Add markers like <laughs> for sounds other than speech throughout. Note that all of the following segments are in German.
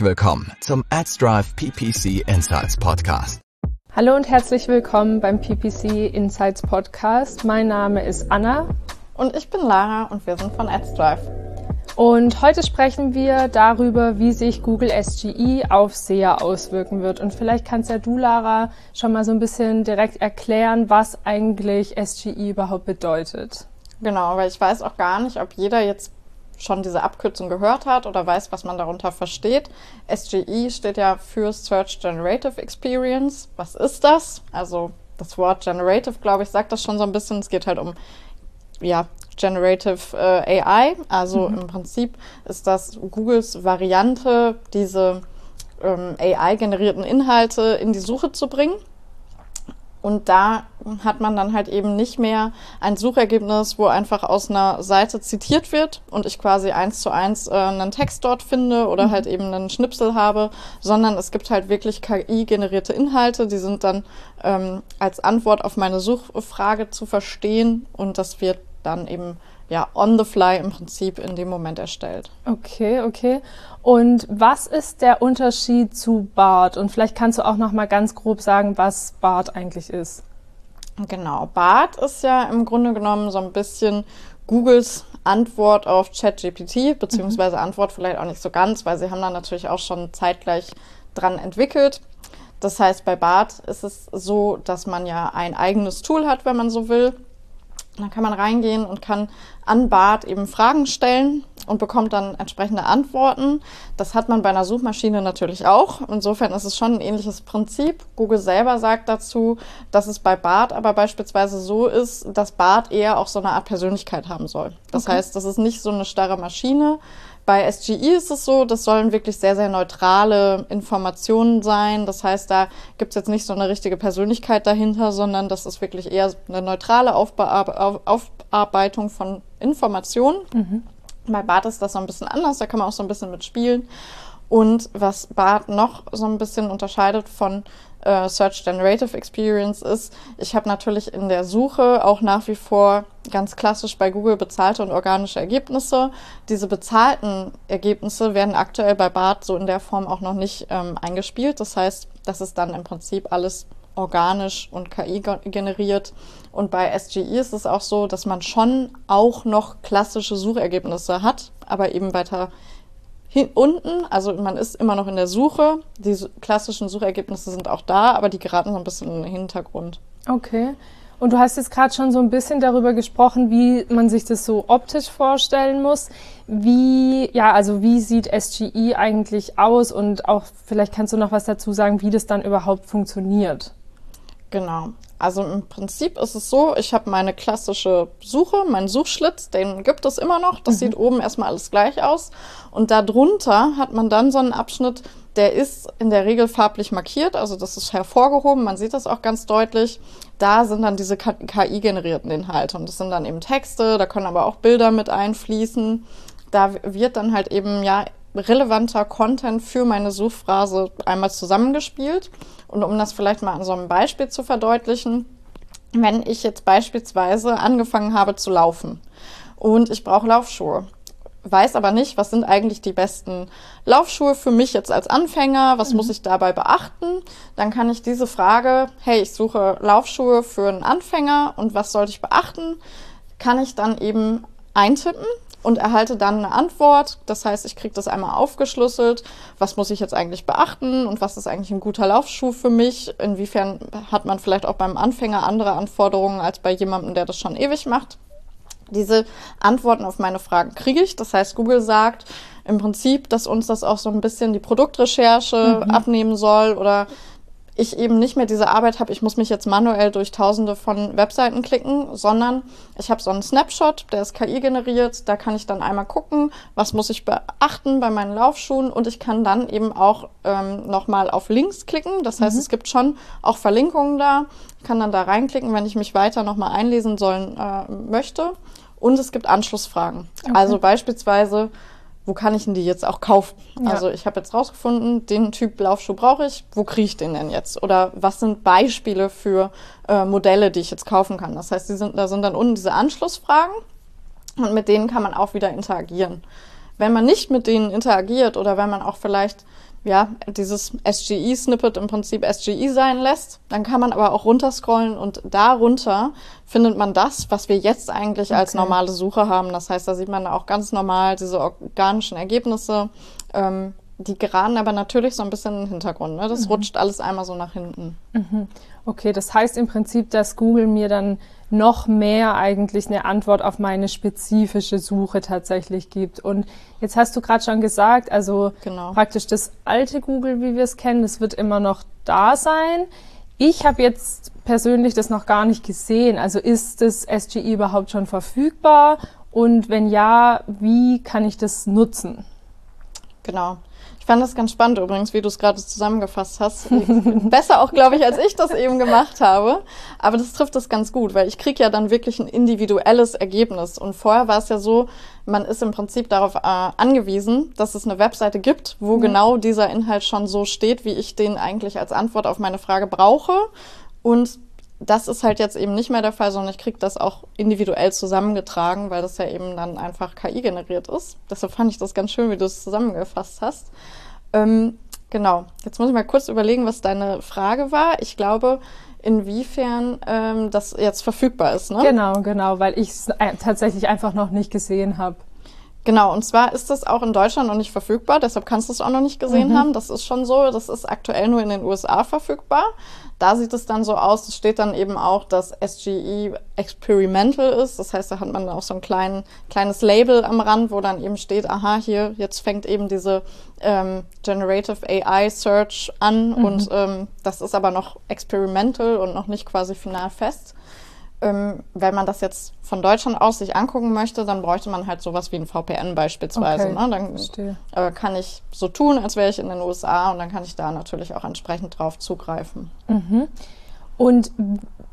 herzlich willkommen zum AdsDrive PPC Insights Podcast. Hallo und herzlich willkommen beim PPC Insights Podcast. Mein Name ist Anna. Und ich bin Lara und wir sind von AdsDrive. Und heute sprechen wir darüber, wie sich Google SGE auf SEA auswirken wird. Und vielleicht kannst ja du, Lara, schon mal so ein bisschen direkt erklären, was eigentlich SGE überhaupt bedeutet. Genau, weil ich weiß auch gar nicht, ob jeder jetzt schon diese Abkürzung gehört hat oder weiß, was man darunter versteht. SGE steht ja für Search Generative Experience. Was ist das? Also das Wort Generative, glaube ich, sagt das schon so ein bisschen. Es geht halt um ja, Generative äh, AI. Also mhm. im Prinzip ist das Googles Variante, diese ähm, AI-generierten Inhalte in die Suche zu bringen. Und da hat man dann halt eben nicht mehr ein Suchergebnis, wo einfach aus einer Seite zitiert wird und ich quasi eins zu eins äh, einen Text dort finde oder mhm. halt eben einen Schnipsel habe, sondern es gibt halt wirklich KI-generierte Inhalte, die sind dann ähm, als Antwort auf meine Suchfrage zu verstehen und das wird dann eben ja on the fly im Prinzip in dem Moment erstellt. Okay, okay. Und was ist der Unterschied zu BART? Und vielleicht kannst du auch noch mal ganz grob sagen, was BART eigentlich ist. Genau, BART ist ja im Grunde genommen so ein bisschen Googles Antwort auf ChatGPT, beziehungsweise mhm. Antwort vielleicht auch nicht so ganz, weil sie haben da natürlich auch schon zeitgleich dran entwickelt. Das heißt, bei BART ist es so, dass man ja ein eigenes Tool hat, wenn man so will, dann kann man reingehen und kann an Bart eben Fragen stellen und bekommt dann entsprechende Antworten. Das hat man bei einer Suchmaschine natürlich auch. Insofern ist es schon ein ähnliches Prinzip. Google selber sagt dazu, dass es bei Bart aber beispielsweise so ist, dass Bart eher auch so eine Art Persönlichkeit haben soll. Das okay. heißt, das ist nicht so eine starre Maschine, bei SGE ist es so, das sollen wirklich sehr, sehr neutrale Informationen sein. Das heißt, da gibt es jetzt nicht so eine richtige Persönlichkeit dahinter, sondern das ist wirklich eher eine neutrale Aufbear Aufarbeitung von Informationen. Mhm. Bei BART ist das so ein bisschen anders, da kann man auch so ein bisschen mitspielen. Und was BART noch so ein bisschen unterscheidet von äh, Search Generative Experience ist, ich habe natürlich in der Suche auch nach wie vor ganz klassisch bei Google bezahlte und organische Ergebnisse. Diese bezahlten Ergebnisse werden aktuell bei BART so in der Form auch noch nicht ähm, eingespielt. Das heißt, das ist dann im Prinzip alles organisch und KI generiert. Und bei SGE ist es auch so, dass man schon auch noch klassische Suchergebnisse hat, aber eben weiter hin, unten, also man ist immer noch in der Suche. Die klassischen Suchergebnisse sind auch da, aber die geraten so ein bisschen in den Hintergrund. Okay. Und du hast jetzt gerade schon so ein bisschen darüber gesprochen, wie man sich das so optisch vorstellen muss. Wie, ja, also wie sieht SGE eigentlich aus und auch vielleicht kannst du noch was dazu sagen, wie das dann überhaupt funktioniert. Genau. Also im Prinzip ist es so, ich habe meine klassische Suche, meinen Suchschlitz, den gibt es immer noch. Das mhm. sieht oben erstmal alles gleich aus. Und darunter hat man dann so einen Abschnitt, der ist in der Regel farblich markiert, also das ist hervorgehoben, man sieht das auch ganz deutlich. Da sind dann diese KI-generierten Inhalte und das sind dann eben Texte, da können aber auch Bilder mit einfließen. Da wird dann halt eben ja relevanter Content für meine Suchphrase einmal zusammengespielt. Und um das vielleicht mal an so einem Beispiel zu verdeutlichen, wenn ich jetzt beispielsweise angefangen habe zu laufen und ich brauche Laufschuhe, weiß aber nicht, was sind eigentlich die besten Laufschuhe für mich jetzt als Anfänger, was mhm. muss ich dabei beachten, dann kann ich diese Frage, hey, ich suche Laufschuhe für einen Anfänger und was sollte ich beachten, kann ich dann eben eintippen und erhalte dann eine Antwort. Das heißt, ich kriege das einmal aufgeschlüsselt. Was muss ich jetzt eigentlich beachten und was ist eigentlich ein guter Laufschuh für mich? Inwiefern hat man vielleicht auch beim Anfänger andere Anforderungen als bei jemandem, der das schon ewig macht? Diese Antworten auf meine Fragen kriege ich. Das heißt, Google sagt im Prinzip, dass uns das auch so ein bisschen die Produktrecherche mhm. abnehmen soll oder ich eben nicht mehr diese Arbeit habe, ich muss mich jetzt manuell durch tausende von Webseiten klicken, sondern ich habe so einen Snapshot, der ist KI generiert, da kann ich dann einmal gucken, was muss ich beachten bei meinen Laufschuhen und ich kann dann eben auch ähm, nochmal auf Links klicken. Das heißt, mhm. es gibt schon auch Verlinkungen da, kann dann da reinklicken, wenn ich mich weiter nochmal einlesen sollen äh, möchte. Und es gibt Anschlussfragen. Okay. Also beispielsweise, wo kann ich denn die jetzt auch kaufen? Ja. Also ich habe jetzt rausgefunden, den Typ Laufschuh brauche ich, wo kriege ich den denn jetzt? Oder was sind Beispiele für äh, Modelle, die ich jetzt kaufen kann? Das heißt, die sind, da sind dann unten diese Anschlussfragen und mit denen kann man auch wieder interagieren. Wenn man nicht mit denen interagiert oder wenn man auch vielleicht ja, dieses SGE-Snippet im Prinzip SGE sein lässt. Dann kann man aber auch runterscrollen und darunter findet man das, was wir jetzt eigentlich als normale Suche haben. Das heißt, da sieht man auch ganz normal diese organischen Ergebnisse. Ähm, die geraten aber natürlich so ein bisschen in den Hintergrund. Ne? Das mhm. rutscht alles einmal so nach hinten. Mhm. Okay, das heißt im Prinzip, dass Google mir dann noch mehr eigentlich eine Antwort auf meine spezifische Suche tatsächlich gibt. Und jetzt hast du gerade schon gesagt, also genau. praktisch das alte Google, wie wir es kennen, das wird immer noch da sein. Ich habe jetzt persönlich das noch gar nicht gesehen. Also ist das SGI überhaupt schon verfügbar? Und wenn ja, wie kann ich das nutzen? Genau fand das ganz spannend übrigens, wie du es gerade zusammengefasst hast. Besser auch, glaube ich, als ich das eben gemacht habe. Aber das trifft das ganz gut, weil ich kriege ja dann wirklich ein individuelles Ergebnis. Und vorher war es ja so, man ist im Prinzip darauf äh, angewiesen, dass es eine Webseite gibt, wo mhm. genau dieser Inhalt schon so steht, wie ich den eigentlich als Antwort auf meine Frage brauche. Und das ist halt jetzt eben nicht mehr der Fall, sondern ich kriege das auch individuell zusammengetragen, weil das ja eben dann einfach KI generiert ist. Deshalb fand ich das ganz schön, wie du es zusammengefasst hast. Ähm, genau, jetzt muss ich mal kurz überlegen, was deine Frage war. Ich glaube, inwiefern ähm, das jetzt verfügbar ist. Ne? Genau, genau, weil ich es äh, tatsächlich einfach noch nicht gesehen habe. Genau, und zwar ist das auch in Deutschland noch nicht verfügbar, deshalb kannst du es auch noch nicht gesehen mhm. haben. Das ist schon so, das ist aktuell nur in den USA verfügbar. Da sieht es dann so aus, es steht dann eben auch, dass SGE experimental ist. Das heißt, da hat man auch so ein klein, kleines Label am Rand, wo dann eben steht, aha, hier, jetzt fängt eben diese ähm, Generative AI Search an mhm. und ähm, das ist aber noch experimental und noch nicht quasi final fest. Ähm, wenn man das jetzt von Deutschland aus sich angucken möchte, dann bräuchte man halt sowas wie ein VPN beispielsweise. Okay, ne? Dann äh, kann ich so tun, als wäre ich in den USA und dann kann ich da natürlich auch entsprechend drauf zugreifen. Mhm. Und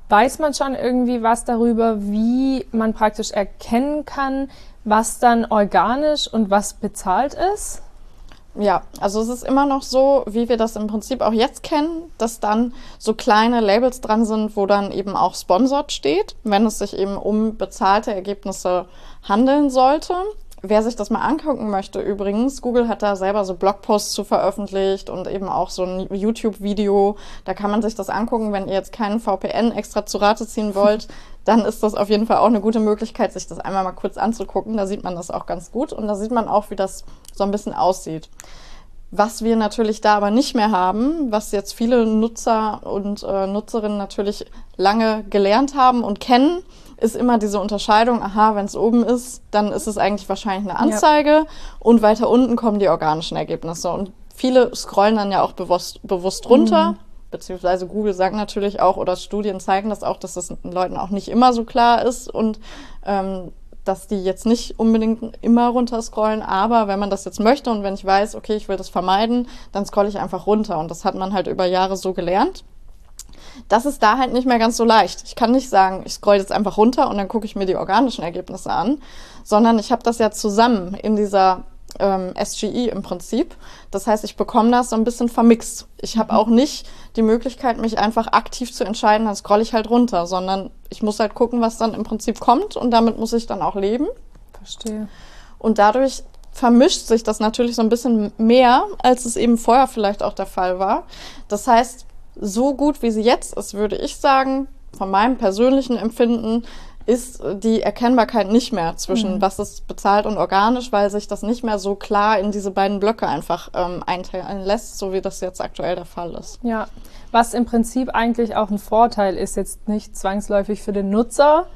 weiß man schon irgendwie was darüber, wie man praktisch erkennen kann, was dann organisch und was bezahlt ist? Ja, also es ist immer noch so, wie wir das im Prinzip auch jetzt kennen, dass dann so kleine Labels dran sind, wo dann eben auch Sponsored steht, wenn es sich eben um bezahlte Ergebnisse handeln sollte. Wer sich das mal angucken möchte, übrigens, Google hat da selber so Blogposts zu veröffentlicht und eben auch so ein YouTube-Video. Da kann man sich das angucken, wenn ihr jetzt keinen VPN extra zu Rate ziehen wollt. <laughs> dann ist das auf jeden Fall auch eine gute Möglichkeit, sich das einmal mal kurz anzugucken. Da sieht man das auch ganz gut und da sieht man auch, wie das so ein bisschen aussieht. Was wir natürlich da aber nicht mehr haben, was jetzt viele Nutzer und äh, Nutzerinnen natürlich lange gelernt haben und kennen, ist immer diese Unterscheidung, aha, wenn es oben ist, dann ist es eigentlich wahrscheinlich eine Anzeige ja. und weiter unten kommen die organischen Ergebnisse. Und viele scrollen dann ja auch bewusst, bewusst runter. Mhm. Beziehungsweise Google sagt natürlich auch, oder Studien zeigen das auch, dass das den Leuten auch nicht immer so klar ist und ähm, dass die jetzt nicht unbedingt immer runterscrollen, aber wenn man das jetzt möchte und wenn ich weiß, okay, ich will das vermeiden, dann scrolle ich einfach runter. Und das hat man halt über Jahre so gelernt. Das ist da halt nicht mehr ganz so leicht. Ich kann nicht sagen, ich scroll jetzt einfach runter und dann gucke ich mir die organischen Ergebnisse an, sondern ich habe das ja zusammen in dieser ähm, SGE im Prinzip. Das heißt, ich bekomme das so ein bisschen vermixt. Ich habe mhm. auch nicht die Möglichkeit, mich einfach aktiv zu entscheiden, dann scroll ich halt runter, sondern ich muss halt gucken, was dann im Prinzip kommt und damit muss ich dann auch leben. Verstehe. Und dadurch vermischt sich das natürlich so ein bisschen mehr, als es eben vorher vielleicht auch der Fall war. Das heißt, so gut wie sie jetzt ist, würde ich sagen, von meinem persönlichen Empfinden, ist die Erkennbarkeit nicht mehr zwischen mhm. was ist bezahlt und organisch, weil sich das nicht mehr so klar in diese beiden Blöcke einfach ähm, einteilen lässt, so wie das jetzt aktuell der Fall ist. Ja, was im Prinzip eigentlich auch ein Vorteil ist, jetzt nicht zwangsläufig für den Nutzer,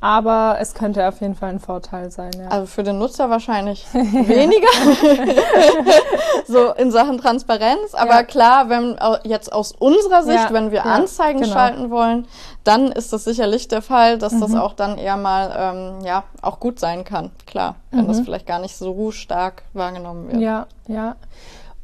aber es könnte auf jeden Fall ein Vorteil sein. Ja. Also für den Nutzer wahrscheinlich <laughs> weniger, <laughs> so in Sachen Transparenz. Aber ja. klar, wenn jetzt aus unserer Sicht, ja. wenn wir Anzeigen genau. schalten wollen, dann ist das sicherlich der Fall, dass mhm. das auch dann eher mal ähm, ja auch gut sein kann. Klar, wenn mhm. das vielleicht gar nicht so stark wahrgenommen wird. Ja, ja.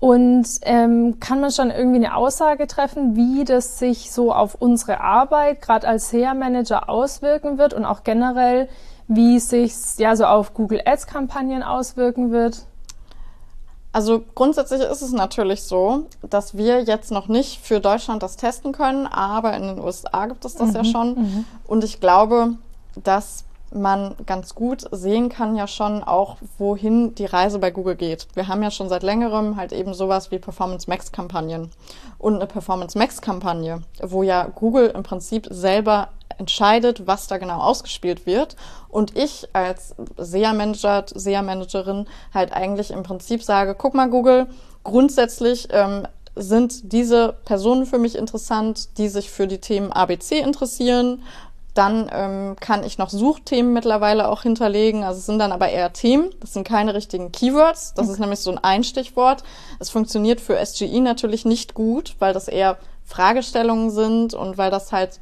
Und ähm, kann man schon irgendwie eine Aussage treffen, wie das sich so auf unsere Arbeit, gerade als SEA-Manager, auswirken wird und auch generell, wie sich ja so auf Google Ads-Kampagnen auswirken wird? Also grundsätzlich ist es natürlich so, dass wir jetzt noch nicht für Deutschland das testen können, aber in den USA gibt es das mhm, ja schon. Mhm. Und ich glaube, dass man ganz gut sehen kann ja schon auch, wohin die Reise bei Google geht. Wir haben ja schon seit längerem halt eben sowas wie Performance Max Kampagnen und eine Performance Max Kampagne, wo ja Google im Prinzip selber entscheidet, was da genau ausgespielt wird. Und ich als SEA-Manager, SEA-Managerin halt eigentlich im Prinzip sage, guck mal Google, grundsätzlich ähm, sind diese Personen für mich interessant, die sich für die Themen ABC interessieren. Dann ähm, kann ich noch Suchthemen mittlerweile auch hinterlegen. Also es sind dann aber eher Themen. Das sind keine richtigen Keywords. Das okay. ist nämlich so ein Einstichwort. Es funktioniert für SGI natürlich nicht gut, weil das eher Fragestellungen sind und weil das halt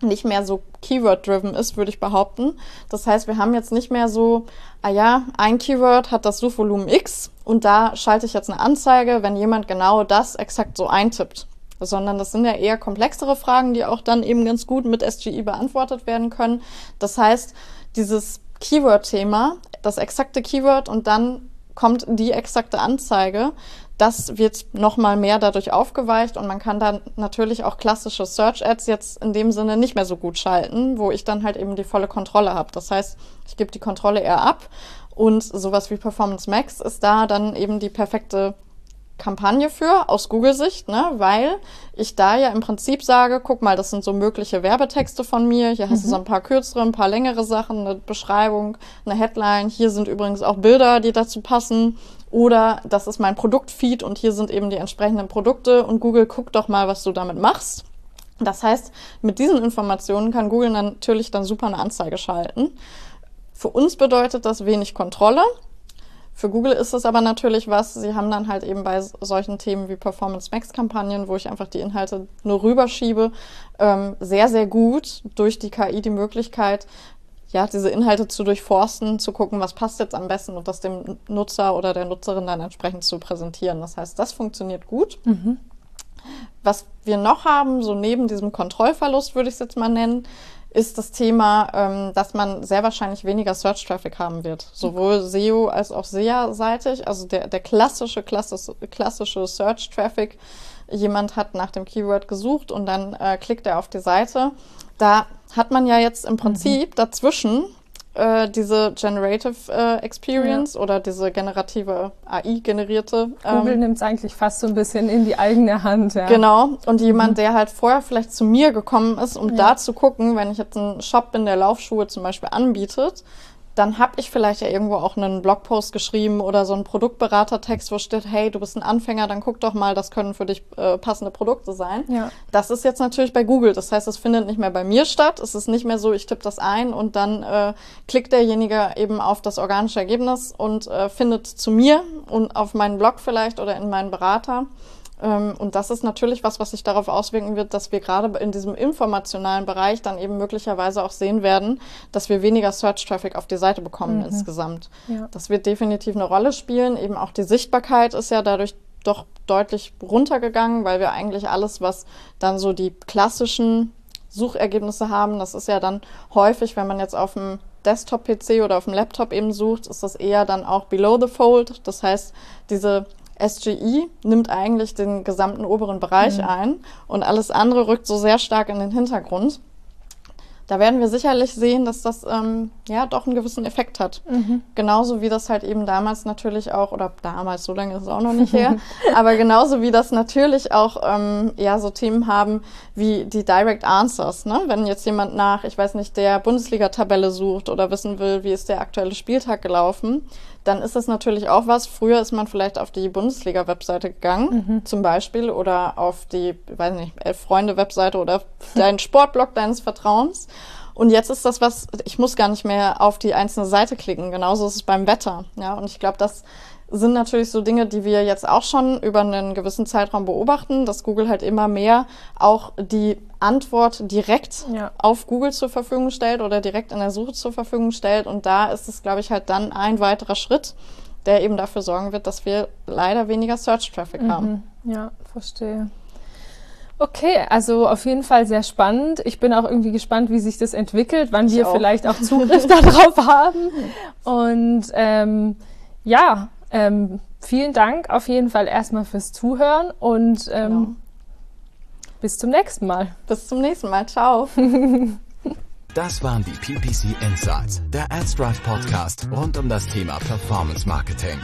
nicht mehr so Keyword-driven ist, würde ich behaupten. Das heißt, wir haben jetzt nicht mehr so, ah ja, ein Keyword hat das Suchvolumen X und da schalte ich jetzt eine Anzeige, wenn jemand genau das exakt so eintippt. Sondern das sind ja eher komplexere Fragen, die auch dann eben ganz gut mit SGI beantwortet werden können. Das heißt, dieses Keyword-Thema, das exakte Keyword und dann kommt die exakte Anzeige, das wird nochmal mehr dadurch aufgeweicht und man kann dann natürlich auch klassische Search Ads jetzt in dem Sinne nicht mehr so gut schalten, wo ich dann halt eben die volle Kontrolle habe. Das heißt, ich gebe die Kontrolle eher ab und sowas wie Performance Max ist da dann eben die perfekte Kampagne für aus Google-Sicht, ne? weil ich da ja im Prinzip sage, guck mal, das sind so mögliche Werbetexte von mir. Hier hast mhm. du so ein paar kürzere, ein paar längere Sachen, eine Beschreibung, eine Headline. Hier sind übrigens auch Bilder, die dazu passen. Oder das ist mein Produktfeed und hier sind eben die entsprechenden Produkte und Google guckt doch mal, was du damit machst. Das heißt, mit diesen Informationen kann Google natürlich dann super eine Anzeige schalten. Für uns bedeutet das wenig Kontrolle. Für Google ist es aber natürlich was, sie haben dann halt eben bei solchen Themen wie Performance Max Kampagnen, wo ich einfach die Inhalte nur rüberschiebe, ähm, sehr, sehr gut durch die KI die Möglichkeit, ja, diese Inhalte zu durchforsten, zu gucken, was passt jetzt am besten und das dem Nutzer oder der Nutzerin dann entsprechend zu präsentieren. Das heißt, das funktioniert gut. Mhm. Was wir noch haben, so neben diesem Kontrollverlust würde ich es jetzt mal nennen, ist das Thema, ähm, dass man sehr wahrscheinlich weniger Search-Traffic haben wird. Sowohl SEO als auch SEA-seitig. Also der, der klassische, klassische, klassische Search-Traffic. Jemand hat nach dem Keyword gesucht und dann äh, klickt er auf die Seite. Da hat man ja jetzt im Prinzip mhm. dazwischen äh, diese Generative äh, Experience ja. oder diese generative AI-generierte. Google ähm, nimmt es eigentlich fast so ein bisschen in die eigene Hand. Ja. Genau. Und jemand, mhm. der halt vorher vielleicht zu mir gekommen ist, um ja. da zu gucken, wenn ich jetzt ein Shop bin, der Laufschuhe zum Beispiel anbietet, dann habe ich vielleicht ja irgendwo auch einen Blogpost geschrieben oder so einen Produktberatertext, wo steht, hey, du bist ein Anfänger, dann guck doch mal, das können für dich äh, passende Produkte sein. Ja. Das ist jetzt natürlich bei Google. Das heißt, es findet nicht mehr bei mir statt. Es ist nicht mehr so, ich tippe das ein und dann äh, klickt derjenige eben auf das organische Ergebnis und äh, findet zu mir und auf meinen Blog vielleicht oder in meinen Berater. Ähm, und das ist natürlich was, was sich darauf auswirken wird, dass wir gerade in diesem informationalen Bereich dann eben möglicherweise auch sehen werden, dass wir weniger Search-Traffic auf die Seite bekommen mhm. insgesamt. Ja. Das wird definitiv eine Rolle spielen. Eben auch die Sichtbarkeit ist ja dadurch doch deutlich runtergegangen, weil wir eigentlich alles, was dann so die klassischen Suchergebnisse haben, das ist ja dann häufig, wenn man jetzt auf dem Desktop-PC oder auf dem Laptop eben sucht, ist das eher dann auch below the fold. Das heißt, diese SGI nimmt eigentlich den gesamten oberen Bereich mhm. ein und alles andere rückt so sehr stark in den Hintergrund. Da werden wir sicherlich sehen, dass das ähm, ja doch einen gewissen Effekt hat. Mhm. Genauso wie das halt eben damals natürlich auch, oder damals, so lange ist es auch noch nicht her, <laughs> aber genauso wie das natürlich auch ähm, ja so Themen haben wie die Direct Answers. Ne? Wenn jetzt jemand nach, ich weiß nicht, der Bundesliga-Tabelle sucht oder wissen will, wie ist der aktuelle Spieltag gelaufen, dann ist das natürlich auch was. Früher ist man vielleicht auf die Bundesliga-Webseite gegangen, mhm. zum Beispiel, oder auf die, weiß nicht, Elf-Freunde-Webseite oder deinen Sportblog deines Vertrauens. Und jetzt ist das was, ich muss gar nicht mehr auf die einzelne Seite klicken. Genauso ist es beim Wetter. Ja, und ich glaube, das sind natürlich so Dinge, die wir jetzt auch schon über einen gewissen Zeitraum beobachten, dass Google halt immer mehr auch die Antwort direkt ja. auf Google zur Verfügung stellt oder direkt in der Suche zur Verfügung stellt. Und da ist es, glaube ich, halt dann ein weiterer Schritt, der eben dafür sorgen wird, dass wir leider weniger Search-Traffic mhm. haben. Ja, verstehe. Okay, also auf jeden Fall sehr spannend. Ich bin auch irgendwie gespannt, wie sich das entwickelt, wann ich wir auch. vielleicht auch <laughs> Zugriff darauf haben. Und ähm, ja, ähm, vielen Dank auf jeden Fall erstmal fürs Zuhören und ähm, genau. bis zum nächsten Mal. Bis zum nächsten Mal. Ciao. <laughs> Das waren die PPC Insights, der AdsDrive Podcast rund um das Thema Performance Marketing.